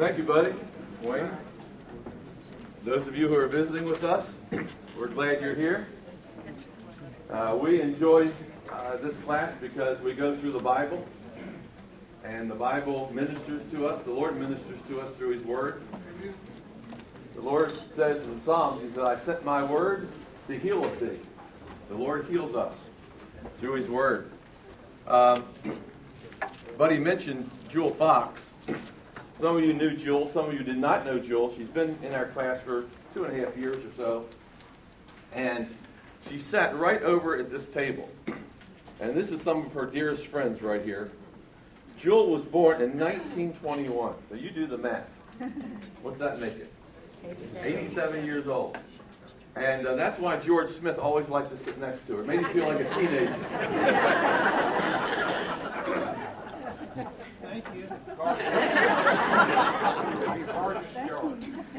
Thank you, buddy. Wayne. Those of you who are visiting with us, we're glad you're here. Uh, we enjoy uh, this class because we go through the Bible, and the Bible ministers to us. The Lord ministers to us through His Word. The Lord says in Psalms, He said, I sent my word to heal thee. The Lord heals us through His Word. Um, Buddy mentioned Jewel Fox. Some of you knew Jewel, some of you did not know Jewel. She's been in our class for two and a half years or so. And she sat right over at this table. And this is some of her dearest friends right here. Jewel was born in 1921. So you do the math. What's that make it? 87 years old. And uh, that's why George Smith always liked to sit next to her. It made him feel like a teenager. Thank you.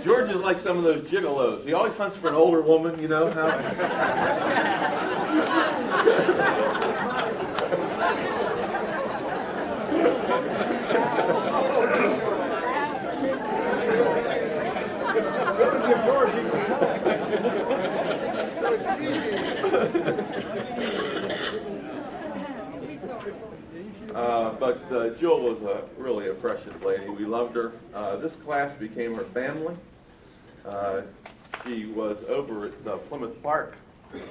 George is like some of those gigolos. He always hunts for an older woman, you know. Uh, but uh, Jill was a, really a precious lady. We loved her. Uh, this class became her family. Uh, she was over at uh, Plymouth Park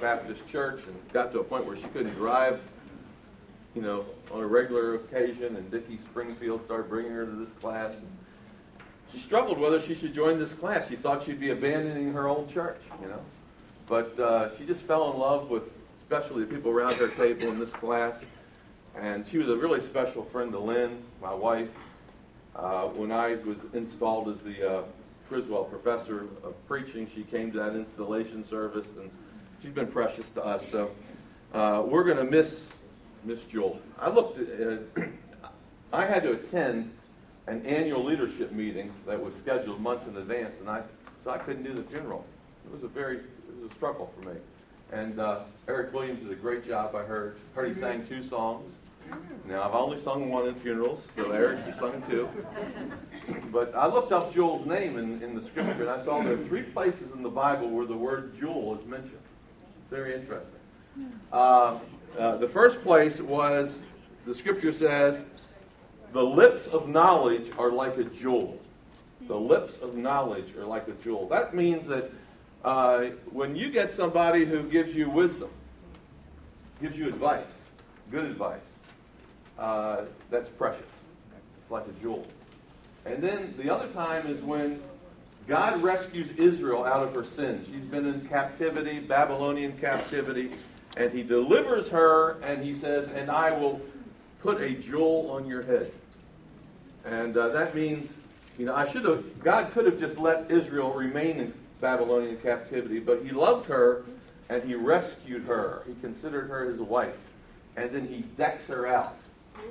Baptist Church and got to a point where she couldn't drive, you know, on a regular occasion. And Dickie Springfield started bringing her to this class. And she struggled whether she should join this class. She thought she'd be abandoning her old church, you know. But uh, she just fell in love with, especially the people around her table in this class. And she was a really special friend to Lynn, my wife. Uh, when I was installed as the uh, Criswell professor of preaching, she came to that installation service, and she's been precious to us. So uh, we're going to miss Miss Jewel. I looked. At, I had to attend an annual leadership meeting that was scheduled months in advance, and I so I couldn't do the funeral. It was a very it was a struggle for me. And uh, Eric Williams did a great job. I heard heard he sang two songs. Now I've only sung one in funerals, so Eric's has sung two. But I looked up Jewel's name in, in the scripture, and I saw there are three places in the Bible where the word Jewel is mentioned. It's very interesting. Uh, uh, the first place was the scripture says, "The lips of knowledge are like a jewel." The lips of knowledge are like a jewel. That means that uh, when you get somebody who gives you wisdom, gives you advice, good advice, uh, that's precious. It's like a jewel. And then the other time is when God rescues Israel out of her sins. She's been in captivity, Babylonian captivity, and he delivers her, and he says, And I will put a jewel on your head. And uh, that means, you know, I should have, God could have just let Israel remain in Babylonian captivity, but he loved her and he rescued her. He considered her his wife. And then he decks her out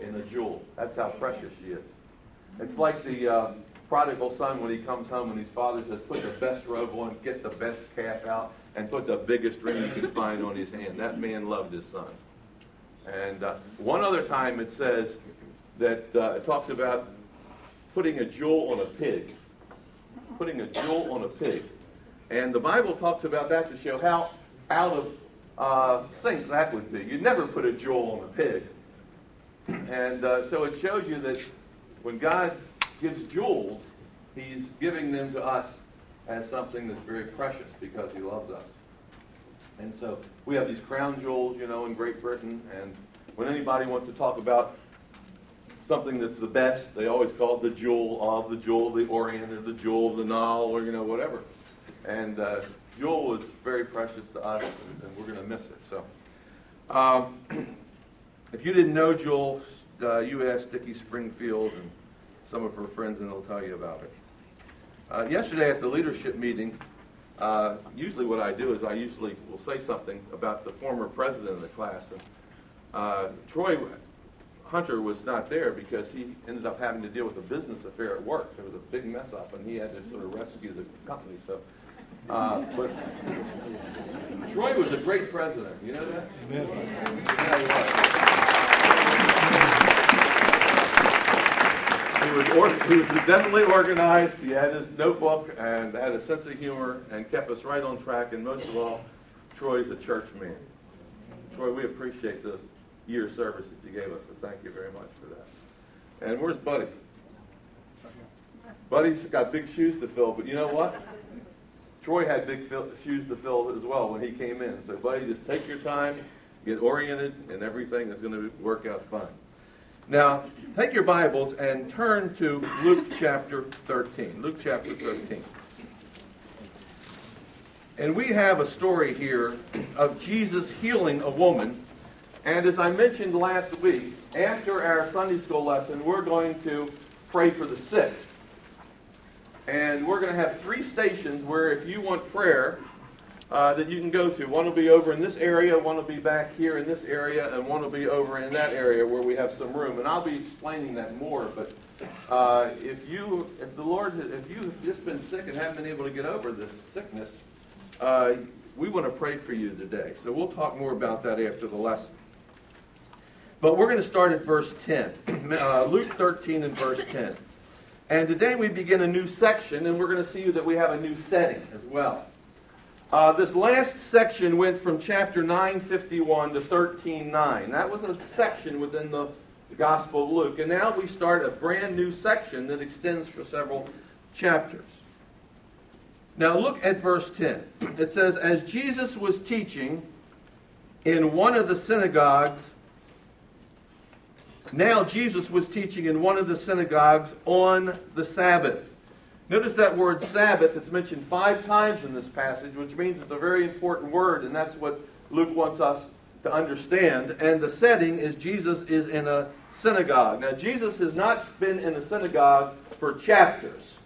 in a jewel. That's how precious she is. It's like the uh, prodigal son when he comes home and his father says, Put the best robe on, get the best calf out, and put the biggest ring you can find on his hand. That man loved his son. And uh, one other time it says that uh, it talks about putting a jewel on a pig. Putting a jewel on a pig. And the Bible talks about that to show how out of uh, sync that would be. You'd never put a jewel on a pig. And uh, so it shows you that when God gives jewels, He's giving them to us as something that's very precious because He loves us. And so we have these crown jewels, you know, in Great Britain. And when anybody wants to talk about something that's the best, they always call it the jewel of the jewel of the Orient or the jewel of the Nile or, you know, whatever. And uh, Jewel was very precious to us, and, and we're going to miss it. So, um, if you didn't know Jewel, uh, you ask Dickie Springfield and some of her friends, and they'll tell you about it. Uh, yesterday at the leadership meeting, uh, usually what I do is I usually will say something about the former president of the class. And uh, Troy Hunter was not there because he ended up having to deal with a business affair at work. There was a big mess up, and he had to sort of rescue the company. So, uh, but Troy was a great president. You know that? Yeah, he was. or, he was definitely organized. He had his notebook and had a sense of humor and kept us right on track. And most of all, Troy's a church man. Troy, we appreciate the year service that you gave us, so thank you very much for that. And where's Buddy? Buddy's got big shoes to fill, but you know what? Troy had big fill, shoes to fill as well when he came in. So, Buddy, just take your time, get oriented, and everything is going to work out fine. Now, take your Bibles and turn to Luke chapter 13. Luke chapter 13. And we have a story here of Jesus healing a woman. And as I mentioned last week, after our Sunday school lesson, we're going to pray for the sick. And we're going to have three stations where if you want prayer, uh, that you can go to. One will be over in this area, one will be back here in this area, and one will be over in that area where we have some room. And I'll be explaining that more. But uh, if you, if the Lord, if you've just been sick and haven't been able to get over this sickness, uh, we want to pray for you today. So we'll talk more about that after the lesson. But we're going to start at verse 10, uh, Luke 13 and verse 10. And today we begin a new section, and we're going to see that we have a new setting as well. Uh, this last section went from chapter 951 to 13.9. That was a section within the, the Gospel of Luke. And now we start a brand new section that extends for several chapters. Now look at verse 10. It says, As Jesus was teaching in one of the synagogues, now Jesus was teaching in one of the synagogues on the Sabbath. Notice that word Sabbath, it's mentioned five times in this passage, which means it's a very important word, and that's what Luke wants us to understand. And the setting is Jesus is in a synagogue. Now, Jesus has not been in a synagogue for chapters.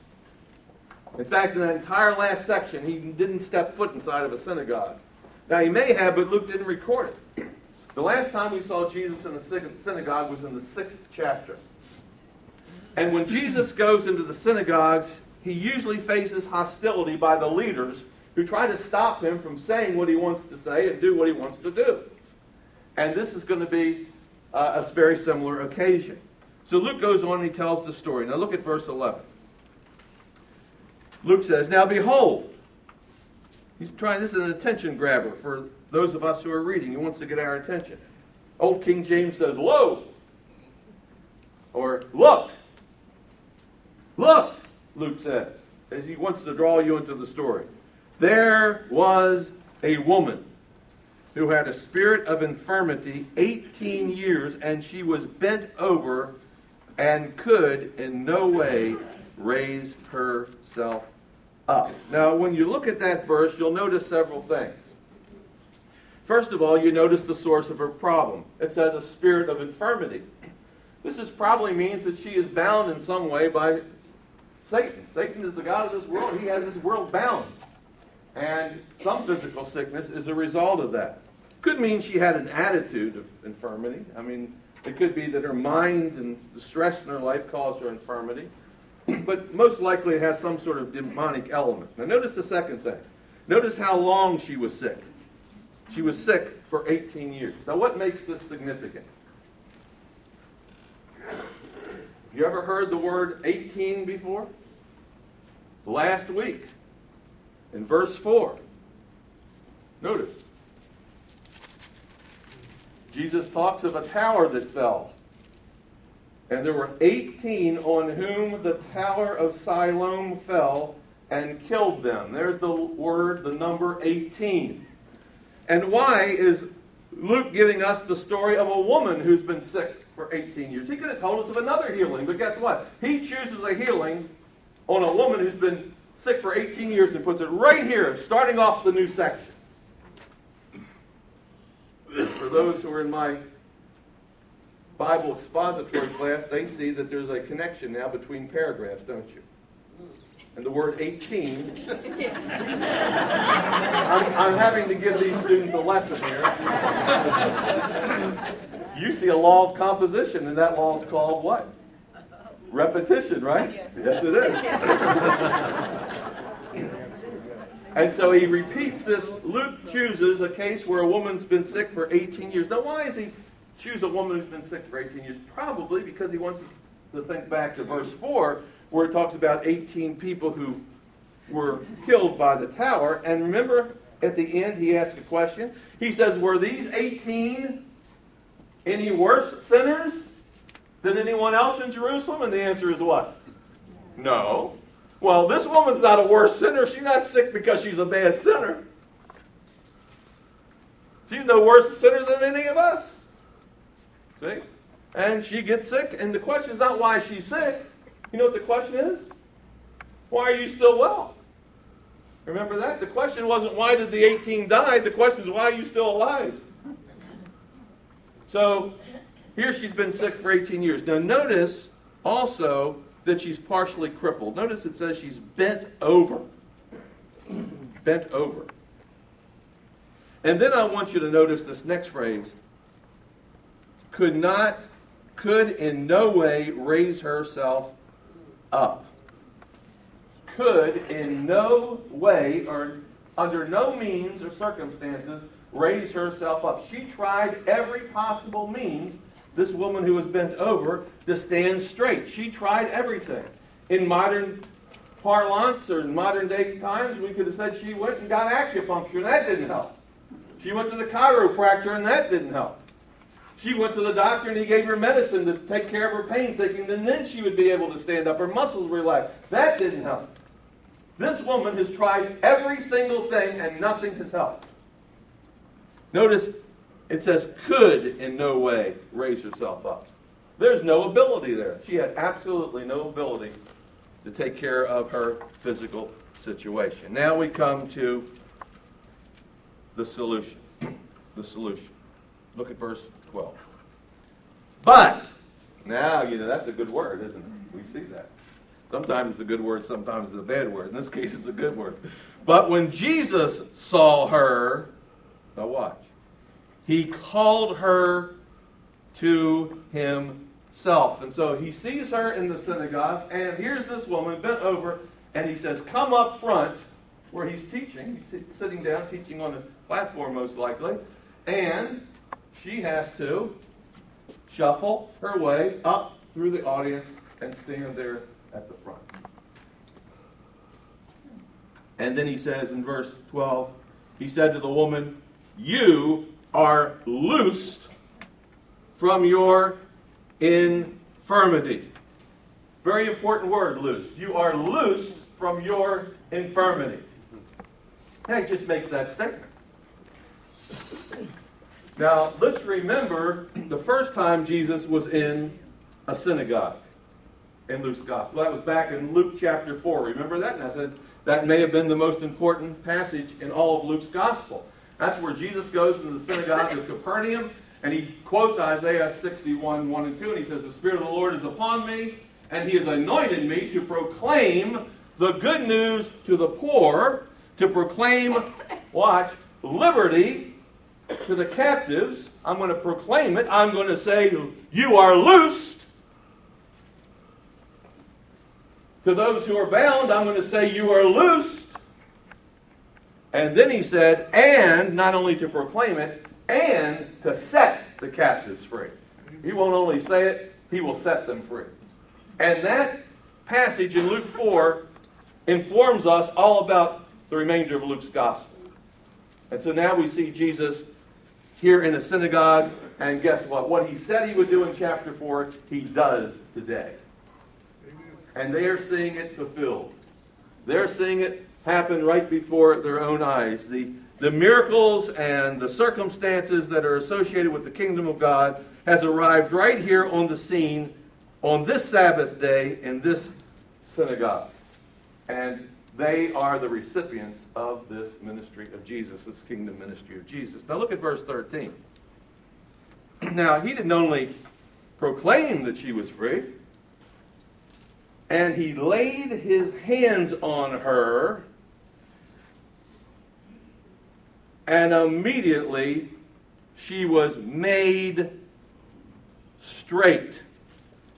In fact, in that entire last section, he didn't step foot inside of a synagogue. Now, he may have, but Luke didn't record it. The last time we saw Jesus in the synagogue was in the sixth chapter. And when Jesus goes into the synagogues, he usually faces hostility by the leaders who try to stop him from saying what he wants to say and do what he wants to do. And this is going to be uh, a very similar occasion. So Luke goes on and he tells the story. Now look at verse 11. Luke says, Now behold, he's trying, this is an attention grabber for those of us who are reading. He wants to get our attention. Old King James says, Lo! Or look! Look! Luke says, as he wants to draw you into the story. There was a woman who had a spirit of infirmity 18 years, and she was bent over and could in no way raise herself up. Now, when you look at that verse, you'll notice several things. First of all, you notice the source of her problem. It says a spirit of infirmity. This is probably means that she is bound in some way by Satan. Satan is the God of this world. He has this world bound. And some physical sickness is a result of that. Could mean she had an attitude of infirmity. I mean, it could be that her mind and the stress in her life caused her infirmity. but most likely it has some sort of demonic element. Now, notice the second thing. Notice how long she was sick. She was sick for 18 years. Now, what makes this significant? You ever heard the word 18 before? Last week, in verse 4, notice. Jesus talks of a tower that fell. And there were 18 on whom the tower of Siloam fell and killed them. There's the word, the number 18. And why is Luke giving us the story of a woman who's been sick for 18 years. He could have told us of another healing, but guess what? He chooses a healing on a woman who's been sick for 18 years and puts it right here, starting off the new section. For those who are in my Bible expository class, they see that there's a connection now between paragraphs, don't you? And the word 18, I'm, I'm having to give these students a lesson here. You see a law of composition, and that law is called what? Repetition, right? Yes, yes it is. and so he repeats this. Luke chooses a case where a woman's been sick for 18 years. Now, why does he choose a woman who's been sick for 18 years? Probably because he wants to think back to verse 4, where it talks about 18 people who were killed by the tower. And remember, at the end, he asks a question. He says, Were these 18 any worse sinners than anyone else in Jerusalem? And the answer is what? No. Well, this woman's not a worse sinner. She's not sick because she's a bad sinner. She's no worse sinner than any of us. See? And she gets sick, and the question is not why she's sick. You know what the question is? Why are you still well? Remember that? The question wasn't why did the 18 die? The question is why are you still alive? So here she's been sick for 18 years. Now notice also that she's partially crippled. Notice it says she's bent over. bent over. And then I want you to notice this next phrase could not, could in no way raise herself up. Could in no way or under no means or circumstances raise herself up. She tried every possible means, this woman who was bent over, to stand straight. She tried everything. In modern parlance or in modern day times, we could have said she went and got acupuncture, and that didn't help. She went to the chiropractor, and that didn't help. She went to the doctor, and he gave her medicine to take care of her pain, thinking that then she would be able to stand up. Her muscles relaxed. That didn't help. This woman has tried every single thing, and nothing has helped. Notice it says, could in no way raise herself up. There's no ability there. She had absolutely no ability to take care of her physical situation. Now we come to the solution. the solution. Look at verse 12. But, now, you know, that's a good word, isn't it? We see that. Sometimes it's a good word, sometimes it's a bad word. In this case, it's a good word. But when Jesus saw her, now watch, he called her to himself. And so he sees her in the synagogue, and here's this woman bent over, and he says, Come up front where he's teaching. He's sitting down teaching on a platform, most likely. And she has to shuffle her way up through the audience and stand there at the front. And then he says in verse 12, he said to the woman, You are loosed from your infirmity. Very important word, loose. You are loosed from your infirmity. That just makes that statement. Now, let's remember the first time Jesus was in a synagogue in Luke's gospel. That was back in Luke chapter 4. Remember that? And I said that may have been the most important passage in all of Luke's gospel. That's where Jesus goes into the synagogue of Capernaum and he quotes Isaiah 61, 1 and 2, and he says, The Spirit of the Lord is upon me, and he has anointed me to proclaim the good news to the poor, to proclaim, watch, liberty to the captives. I'm going to proclaim it. I'm going to say, You are loosed. To those who are bound, I'm going to say, You are loosed. And then he said, and not only to proclaim it, and to set the captives free. He won't only say it, he will set them free. And that passage in Luke 4 informs us all about the remainder of Luke's gospel. And so now we see Jesus here in a synagogue, and guess what? What he said he would do in chapter 4, he does today. And they are seeing it fulfilled. They're seeing it happen right before their own eyes. The, the miracles and the circumstances that are associated with the kingdom of God has arrived right here on the scene on this Sabbath day in this synagogue. And they are the recipients of this ministry of Jesus, this kingdom ministry of Jesus. Now look at verse 13. Now, he didn't only proclaim that she was free, and he laid his hands on her and immediately she was made straight.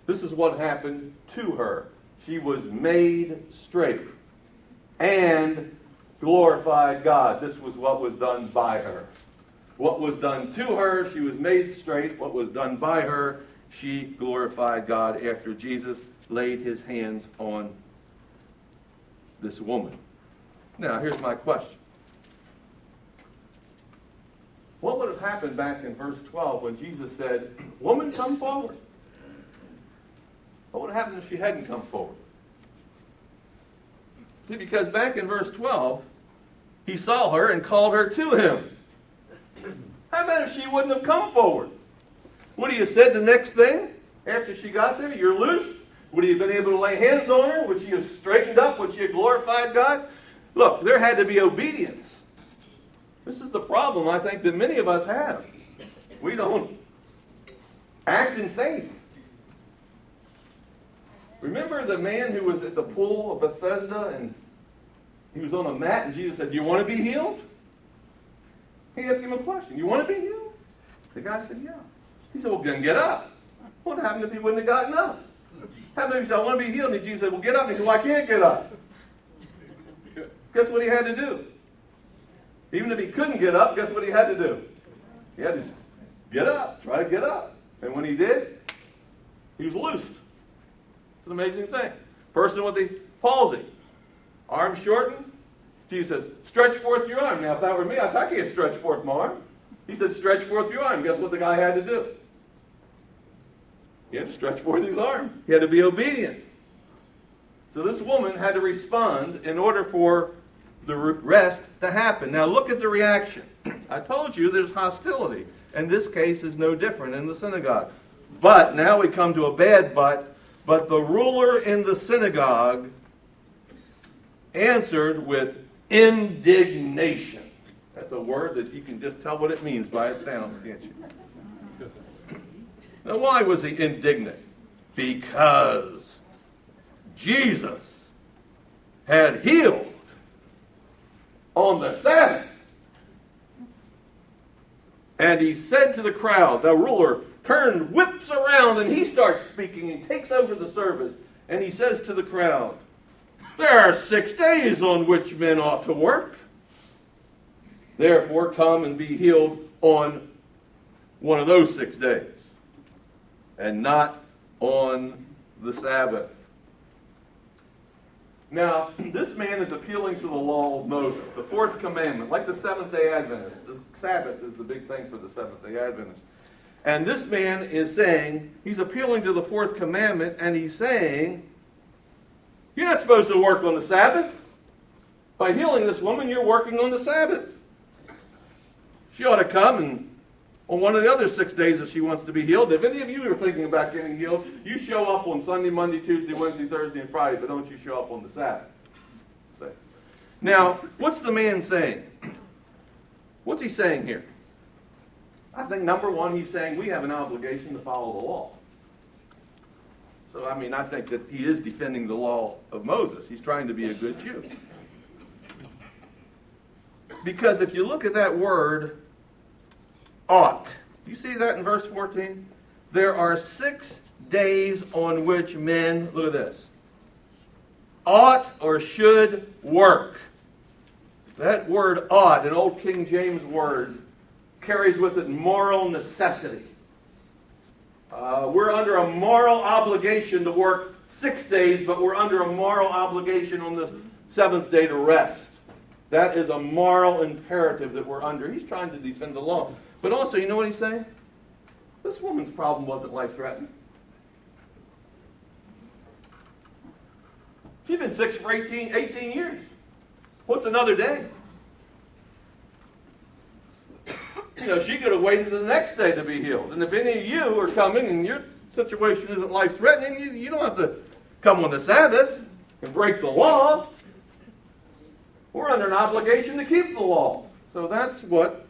This is what happened to her. She was made straight and glorified God. This was what was done by her. What was done to her, she was made straight. What was done by her, she glorified God after Jesus laid his hands on this woman. Now, here's my question. What would have happened back in verse 12 when Jesus said, Woman, come forward? What would have happened if she hadn't come forward? See, because back in verse 12, he saw her and called her to him. How about if she wouldn't have come forward? Would he have said the next thing after she got there? You're loosed. Would he have been able to lay hands on her? Would she have straightened up? Would she have glorified God? Look, there had to be obedience. This is the problem I think that many of us have. We don't act in faith. Remember the man who was at the pool of Bethesda and he was on a mat and Jesus said, Do you want to be healed? He asked him a question. You want to be healed? The guy said, Yeah. He said, Well, then get up. What happened if he wouldn't have gotten up? How many said, I want to be healed? And Jesus said, Well, get up. And he said, Well, I can't get up. Guess what he had to do? Even if he couldn't get up, guess what he had to do? He had to get up, try to get up. And when he did, he was loosed. It's an amazing thing. Person with the palsy, arm shortened. Jesus says, stretch forth your arm. Now, if that were me, I said, I can't stretch forth my arm. He said, stretch forth your arm. Guess what the guy had to do? He had to stretch forth his arm. He had to be obedient. So this woman had to respond in order for the rest to happen. Now look at the reaction. I told you there's hostility. And this case is no different in the synagogue. But now we come to a bad but. But the ruler in the synagogue answered with indignation. That's a word that you can just tell what it means by its sound, can't you? Now, why was he indignant? Because Jesus had healed on the Sabbath. And he said to the crowd, the ruler turned, whips around, and he starts speaking and takes over the service. And he says to the crowd, There are six days on which men ought to work. Therefore, come and be healed on one of those six days, and not on the Sabbath. Now, this man is appealing to the law of Moses, the fourth commandment, like the Seventh day Adventist. The Sabbath is the big thing for the Seventh day Adventist. And this man is saying, he's appealing to the fourth commandment, and he's saying, You're not supposed to work on the Sabbath. By healing this woman, you're working on the Sabbath. She ought to come and on one of the other six days if she wants to be healed. If any of you are thinking about getting healed, you show up on Sunday, Monday, Tuesday, Wednesday, Thursday, and Friday, but don't you show up on the Sabbath. Now, what's the man saying? What's he saying here? I think number one, he's saying we have an obligation to follow the law. So, I mean, I think that he is defending the law of Moses. He's trying to be a good Jew. Because if you look at that word, ought. You see that in verse 14? There are six days on which men, look at this, ought or should work. That word ought, an old King James word, carries with it moral necessity. Uh, we're under a moral obligation to work six days, but we're under a moral obligation on the seventh day to rest. That is a moral imperative that we're under. He's trying to defend the law. But also, you know what he's saying? This woman's problem wasn't life threatening. She's been sick for 18, 18 years. What's another day? You know, she could have waited the next day to be healed. And if any of you are coming and your situation isn't life threatening, you, you don't have to come on the Sabbath and break the law. We're under an obligation to keep the law. So that's what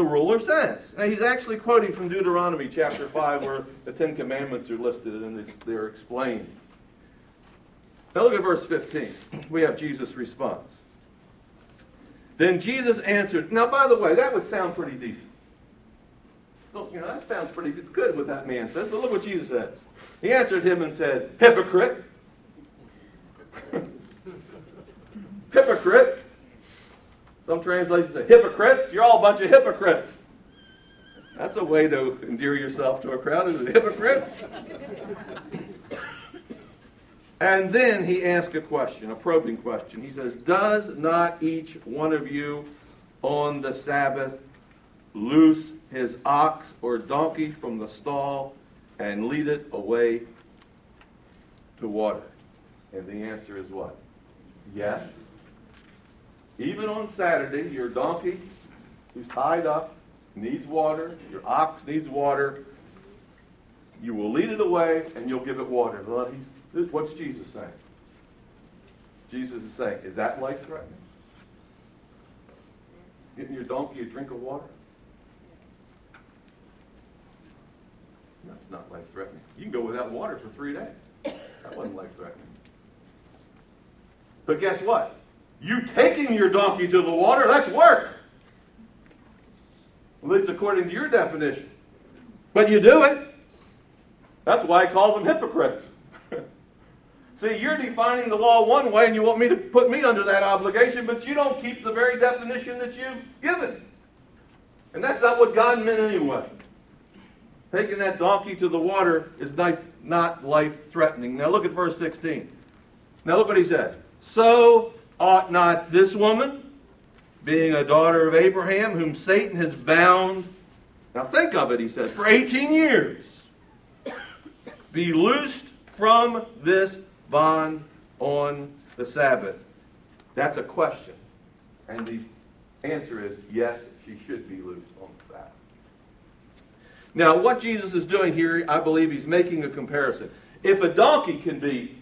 the ruler says. Now, he's actually quoting from Deuteronomy chapter 5, where the Ten Commandments are listed and they're explained. Now, look at verse 15. We have Jesus' response. Then Jesus answered. Now, by the way, that would sound pretty decent. So, you know, that sounds pretty good what that man says, but look what Jesus says. He answered him and said, Hypocrite. Hypocrite. Some translations say hypocrites. You're all a bunch of hypocrites. That's a way to endear yourself to a crowd of hypocrites. And then he asks a question, a probing question. He says, Does not each one of you on the Sabbath loose his ox or donkey from the stall and lead it away to water? And the answer is what? Yes. Even on Saturday, your donkey who's tied up needs water, your ox needs water. You will lead it away and you'll give it water. What's Jesus saying? Jesus is saying, is that life threatening? Getting your donkey a drink of water? That's not life threatening. You can go without water for three days. That wasn't life threatening. But guess what? You taking your donkey to the water, that's work. At least according to your definition. But you do it. That's why he calls them hypocrites. See, you're defining the law one way and you want me to put me under that obligation, but you don't keep the very definition that you've given. And that's not what God meant anyway. Taking that donkey to the water is not life threatening. Now look at verse 16. Now look what he says. So ought not this woman, being a daughter of Abraham, whom Satan has bound, now think of it, he says, for 18 years, be loosed from this bond on the Sabbath? That's a question. And the answer is yes, she should be loosed on the Sabbath. Now, what Jesus is doing here, I believe he's making a comparison. If a donkey can be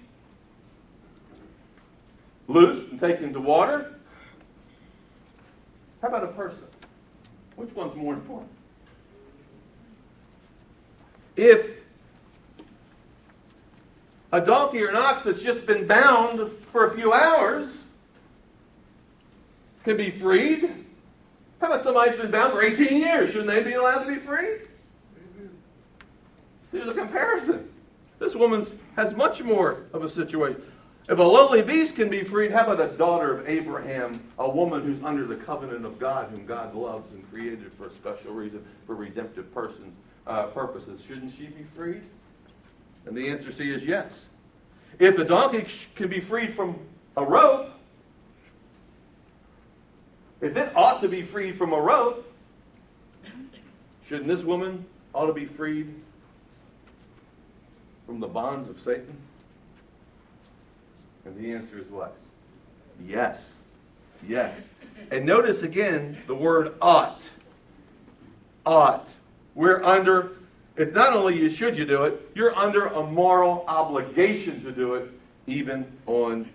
loosed and taken to water, how about a person? Which one's more important? If a donkey or an ox that's just been bound for a few hours can be freed, how about somebody who's been bound for 18 years? Shouldn't they be allowed to be free? There's a comparison. This woman has much more of a situation. If a lowly beast can be freed, how about a daughter of Abraham, a woman who's under the covenant of God, whom God loves and created for a special reason, for redemptive persons, uh, purposes? Shouldn't she be freed? And the answer C is yes. If a donkey can be freed from a rope, if it ought to be freed from a rope, shouldn't this woman ought to be freed from the bonds of Satan? And the answer is what? Yes. Yes. And notice again the word ought. Ought. We're under, it's not only you should you do it, you're under a moral obligation to do it, even on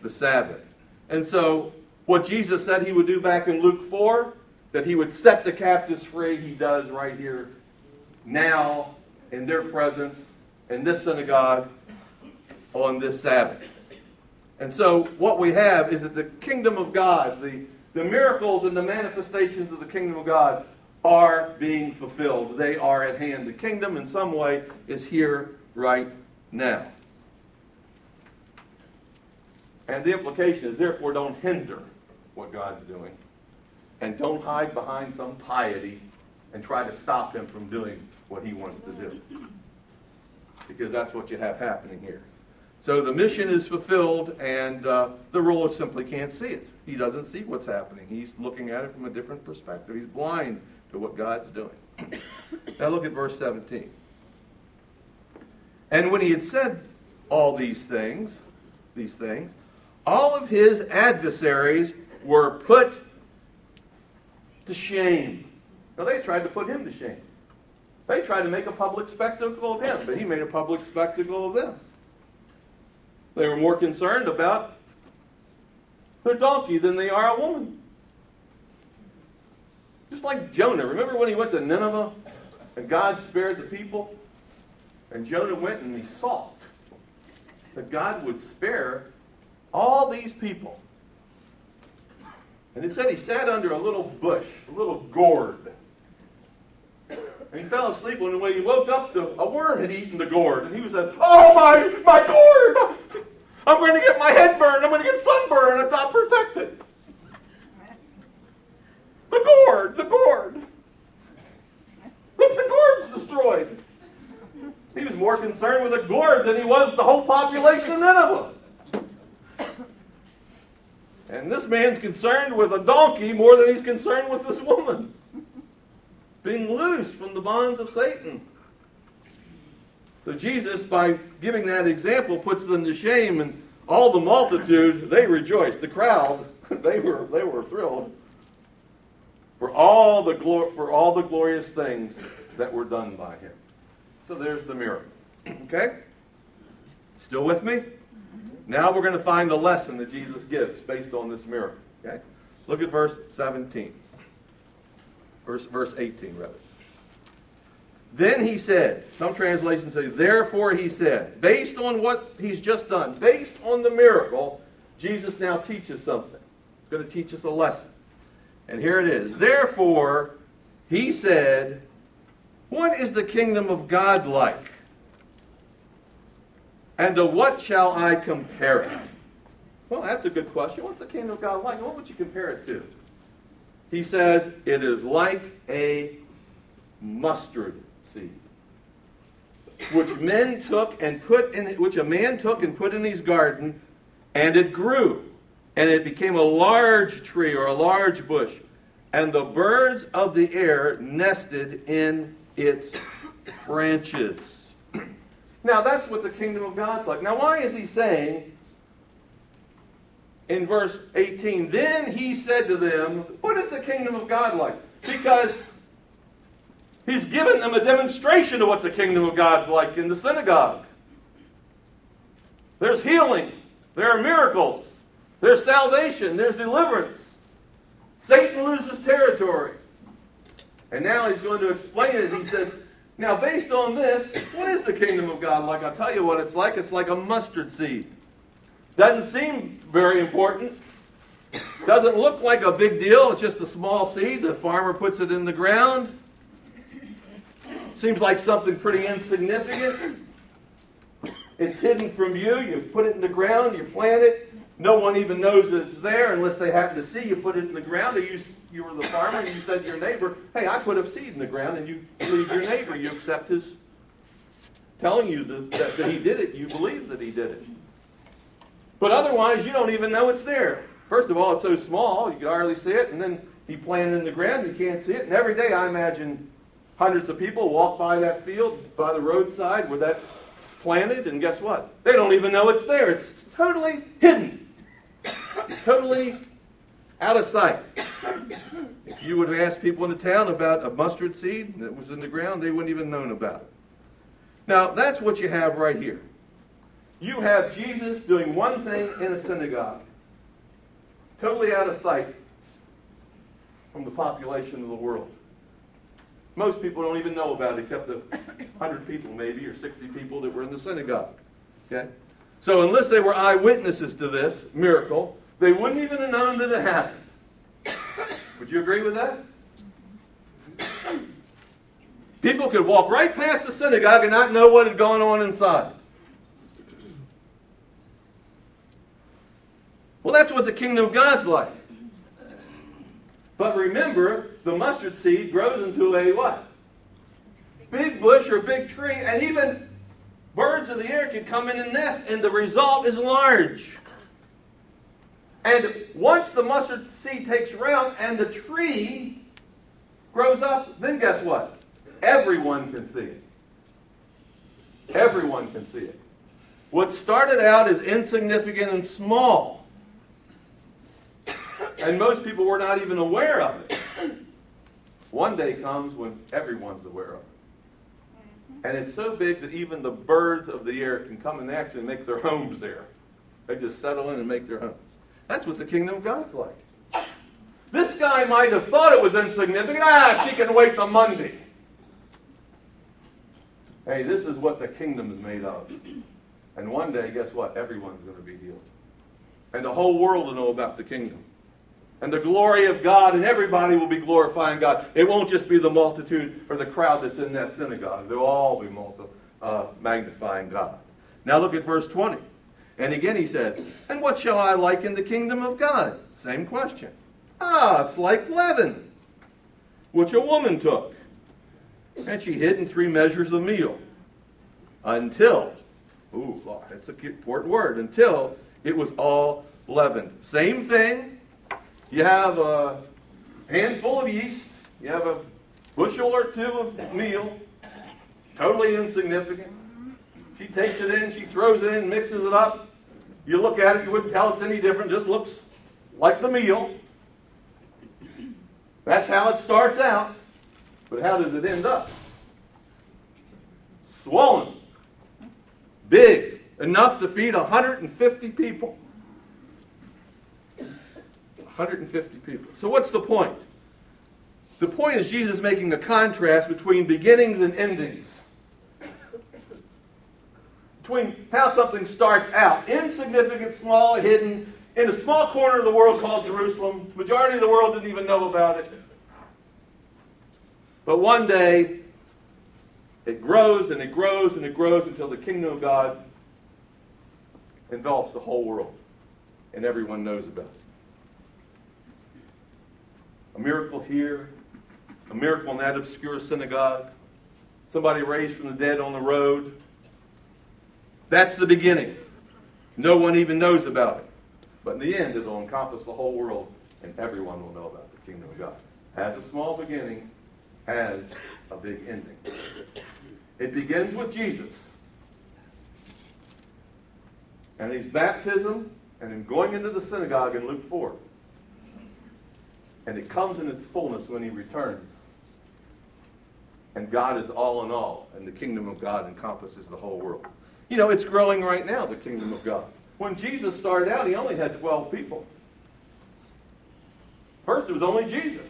the Sabbath. And so, what Jesus said he would do back in Luke 4, that he would set the captives free, he does right here, now, in their presence, in this synagogue, on this Sabbath. And so what we have is that the kingdom of God, the, the miracles and the manifestations of the kingdom of God are being fulfilled. They are at hand. The kingdom, in some way, is here right now. And the implication is, therefore, don't hinder what God's doing. And don't hide behind some piety and try to stop him from doing what he wants to do. Because that's what you have happening here. So the mission is fulfilled, and uh, the ruler simply can't see it. He doesn't see what's happening. He's looking at it from a different perspective. He's blind to what God's doing. now look at verse 17. And when he had said all these things, these things, all of his adversaries were put to shame. Now they tried to put him to shame. They tried to make a public spectacle of him, but he made a public spectacle of them. They were more concerned about their donkey than they are a woman. Just like Jonah. Remember when he went to Nineveh and God spared the people? And Jonah went and he saw that God would spare all these people. And it said he sat under a little bush, a little gourd. And he fell asleep, and when he woke up, the, a worm had eaten the gourd. And he was like, Oh, my, my gourd! I'm going to get my head burned. I'm going to get sunburned. I'm not protected. The gourd, the gourd. Look, the gourd's destroyed. He was more concerned with the gourd than he was the whole population of Nineveh. And this man's concerned with a donkey more than he's concerned with this woman being loosed from the bonds of Satan. So Jesus, by giving that example, puts them to shame, and all the multitude they rejoiced. The crowd they were they were thrilled for all the glor- for all the glorious things that were done by him. So there's the miracle. Okay? Still with me? Now we're going to find the lesson that Jesus gives based on this miracle. Okay? Look at verse 17. Verse, verse 18, rather. Then he said, some translations say, therefore he said, based on what he's just done, based on the miracle, Jesus now teaches something. He's going to teach us a lesson. And here it is. Therefore, he said, What is the kingdom of God like? And to what shall I compare it? Well, that's a good question. What's the kingdom of God like? What would you compare it to? He says, It is like a mustard seed, which men took and put in which a man took and put in his garden, and it grew, and it became a large tree or a large bush, and the birds of the air nested in its branches. Now, that's what the kingdom of God's like. Now, why is he saying in verse 18, then he said to them, What is the kingdom of God like? Because he's given them a demonstration of what the kingdom of God's like in the synagogue. There's healing, there are miracles, there's salvation, there's deliverance. Satan loses territory. And now he's going to explain it. He says, now, based on this, what is the kingdom of God like? I'll tell you what it's like. It's like a mustard seed. Doesn't seem very important. Doesn't look like a big deal. It's just a small seed. The farmer puts it in the ground. Seems like something pretty insignificant. It's hidden from you. You put it in the ground, you plant it, no one even knows that it's there unless they happen to see you put it in the ground. Or you, you were the farmer and you said to your neighbor, hey, I put a seed in the ground, and you believe your neighbor. You accept his telling you that, that, that he did it. You believe that he did it. But otherwise, you don't even know it's there. First of all, it's so small, you can hardly see it. And then he planted in the ground, you can't see it. And every day, I imagine hundreds of people walk by that field, by the roadside where that planted, and guess what? They don't even know it's there. It's totally hidden totally out of sight. If you would have asked people in the town about a mustard seed that was in the ground, they wouldn't even known about it. Now, that's what you have right here. You have Jesus doing one thing in a synagogue, totally out of sight from the population of the world. Most people don't even know about it except the 100 people, maybe, or 60 people that were in the synagogue. Okay? So, unless they were eyewitnesses to this miracle, they wouldn't even have known that it happened. Would you agree with that? People could walk right past the synagogue and not know what had gone on inside. Well, that's what the kingdom of God's like. But remember, the mustard seed grows into a what? Big bush or big tree, and even birds of the air can come in and nest, and the result is large. And once the mustard seed takes root and the tree grows up, then guess what? Everyone can see it. Everyone can see it. What started out as insignificant and small, and most people were not even aware of it, one day comes when everyone's aware of it. And it's so big that even the birds of the air can come and actually make their homes there. They just settle in and make their homes. That's what the kingdom of God's like. This guy might have thought it was insignificant. Ah, she can wait till Monday. Hey, this is what the kingdom is made of. And one day, guess what? Everyone's going to be healed. And the whole world will know about the kingdom. And the glory of God, and everybody will be glorifying God. It won't just be the multitude or the crowd that's in that synagogue. They'll all be multi- uh, magnifying God. Now look at verse 20. And again he said, And what shall I liken the kingdom of God? Same question. Ah, it's like leaven, which a woman took. And she hid in three measures of meal until, ooh, it's an important word, until it was all leavened. Same thing. You have a handful of yeast, you have a bushel or two of meal, totally insignificant. She takes it in, she throws it in, mixes it up. You look at it, you wouldn't tell it's any different, just looks like the meal. That's how it starts out. But how does it end up? Swollen. Big. Enough to feed 150 people. 150 people. So what's the point? The point is Jesus making a contrast between beginnings and endings. Between how something starts out, insignificant, small, hidden, in a small corner of the world called Jerusalem. Majority of the world didn't even know about it. But one day, it grows and it grows and it grows until the kingdom of God envelops the whole world and everyone knows about it. A miracle here, a miracle in that obscure synagogue, somebody raised from the dead on the road. That's the beginning. No one even knows about it. But in the end, it'll encompass the whole world and everyone will know about the kingdom of God. Has a small beginning, has a big ending. It begins with Jesus and his baptism and him going into the synagogue in Luke 4. And it comes in its fullness when he returns. And God is all in all, and the kingdom of God encompasses the whole world. You know, it's growing right now, the kingdom of God. When Jesus started out, he only had 12 people. First, it was only Jesus.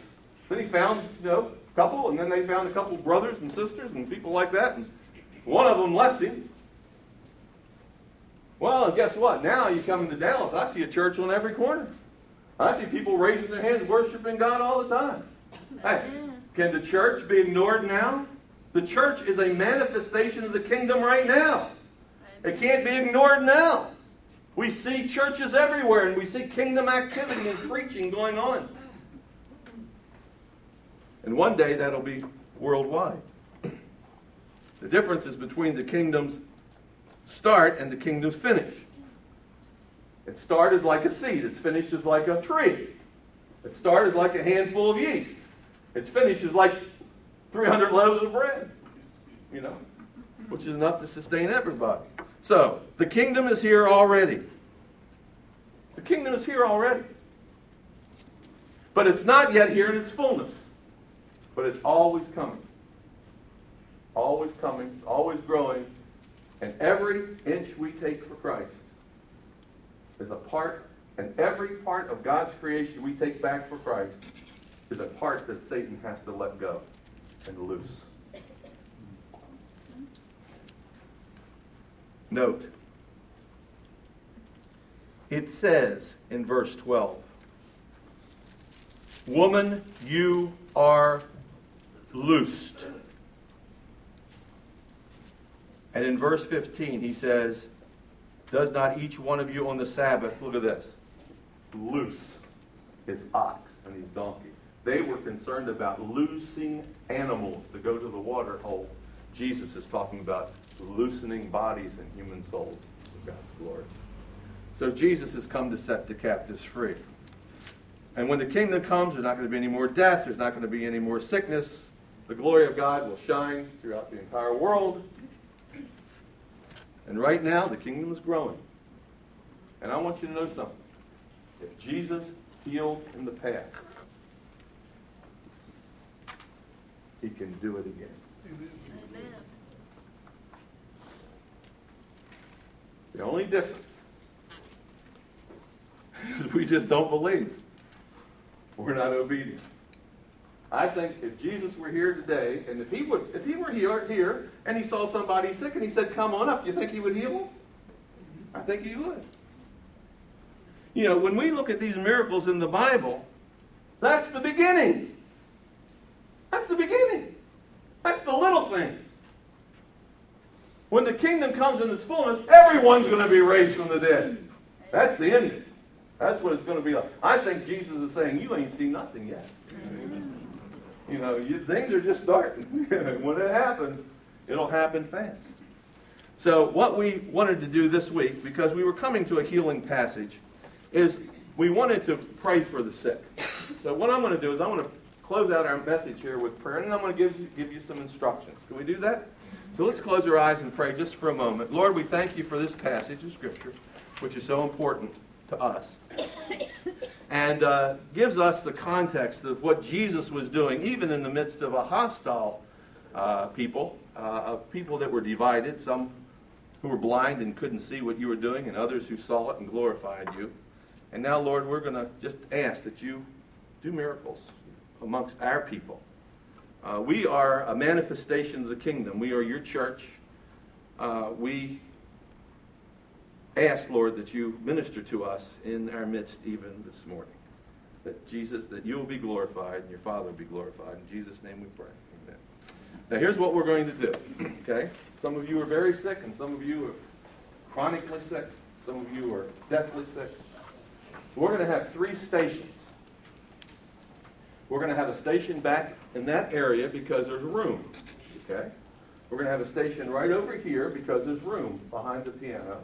Then he found, you know, a couple, and then they found a couple brothers and sisters and people like that, and one of them left him. Well, guess what? Now you come into Dallas, I see a church on every corner. I see people raising their hands, worshiping God all the time. Hey, can the church be ignored now? The church is a manifestation of the kingdom right now. It can't be ignored now. We see churches everywhere and we see kingdom activity and preaching going on. And one day that'll be worldwide. The difference is between the kingdom's start and the kingdom's finish. Its start is like a seed, its finish is like a tree. Its start is like a handful of yeast. Its finish is like 300 loaves of bread, you know, which is enough to sustain everybody. So, the kingdom is here already. The kingdom is here already. But it's not yet here in its fullness. But it's always coming. Always coming, always growing. And every inch we take for Christ is a part, and every part of God's creation we take back for Christ is a part that Satan has to let go and loose. Note, it says in verse 12, Woman, you are loosed. And in verse 15, he says, Does not each one of you on the Sabbath, look at this, loose his ox and his donkey? They were concerned about loosing animals to go to the water hole. Jesus is talking about loosening bodies and human souls for God's glory. So Jesus has come to set the captives free. And when the kingdom comes, there's not going to be any more death, there's not going to be any more sickness, the glory of God will shine throughout the entire world. And right now, the kingdom is growing. And I want you to know something. If Jesus healed in the past, he can do it again. Amen. The only difference is we just don't believe. We're not obedient. I think if Jesus were here today, and if he would, if he were here, here, and he saw somebody sick, and he said, "Come on up," you think he would heal them? I think he would. You know, when we look at these miracles in the Bible, that's the beginning. That's the beginning. That's the little thing. When the kingdom comes in its fullness, everyone's going to be raised from the dead. That's the ending. That's what it's going to be like. I think Jesus is saying, You ain't seen nothing yet. You know, you, things are just starting. when it happens, it'll happen fast. So, what we wanted to do this week, because we were coming to a healing passage, is we wanted to pray for the sick. So, what I'm going to do is I'm going to close out our message here with prayer, and I'm going to give you, give you some instructions. Can we do that? So, let's close our eyes and pray just for a moment. Lord, we thank you for this passage of Scripture, which is so important to us and uh, gives us the context of what Jesus was doing, even in the midst of a hostile uh, people, uh, of people that were divided, some who were blind and couldn't see what you were doing, and others who saw it and glorified you. And now, Lord, we're going to just ask that you do miracles amongst our people. Uh, we are a manifestation of the kingdom. We are your church. Uh, we ask, Lord, that you minister to us in our midst even this morning. That Jesus, that you will be glorified and your Father will be glorified. In Jesus' name we pray. Amen. Now here's what we're going to do. Okay? Some of you are very sick, and some of you are chronically sick. Some of you are deathly sick. We're going to have three stations. We're going to have a station back in that area because there's room. Okay? We're going to have a station right over here because there's room behind the piano.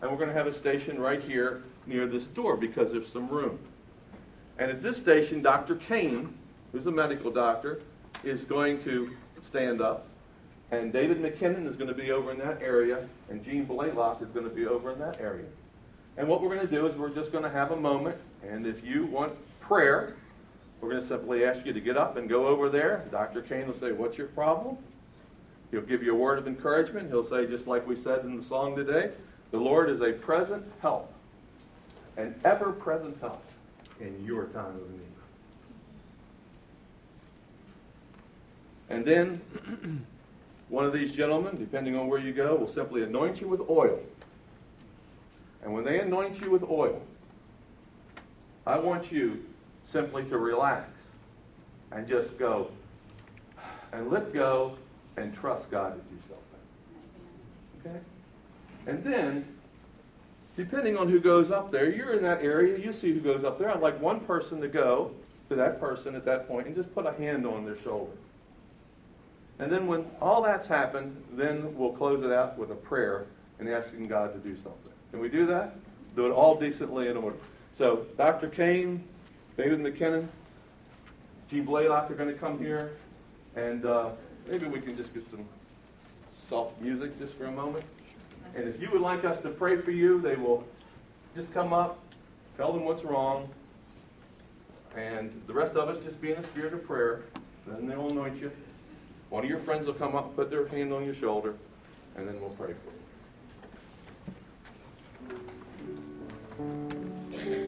And we're going to have a station right here near this door because there's some room. And at this station, Dr. Kane, who's a medical doctor, is going to stand up. And David McKinnon is going to be over in that area. And Gene Blaylock is going to be over in that area. And what we're going to do is we're just going to have a moment. And if you want prayer, we're going to simply ask you to get up and go over there. Dr. Kane will say, What's your problem? He'll give you a word of encouragement. He'll say, just like we said in the song today, the Lord is a present help, an ever present help in your time of need. And then one of these gentlemen, depending on where you go, will simply anoint you with oil. And when they anoint you with oil, I want you simply to relax and just go and let go and trust God to do something. Okay? And then, depending on who goes up there, you're in that area, you see who goes up there. I'd like one person to go to that person at that point and just put a hand on their shoulder. And then when all that's happened, then we'll close it out with a prayer and asking God to do something. Can we do that? Do it all decently in order. So Dr. Kane, David McKinnon, Gene Blaylock are going to come here, and uh, maybe we can just get some soft music just for a moment. And if you would like us to pray for you, they will just come up, tell them what's wrong, and the rest of us just be in a spirit of prayer. Then they'll anoint you. One of your friends will come up, put their hand on your shoulder, and then we'll pray for you.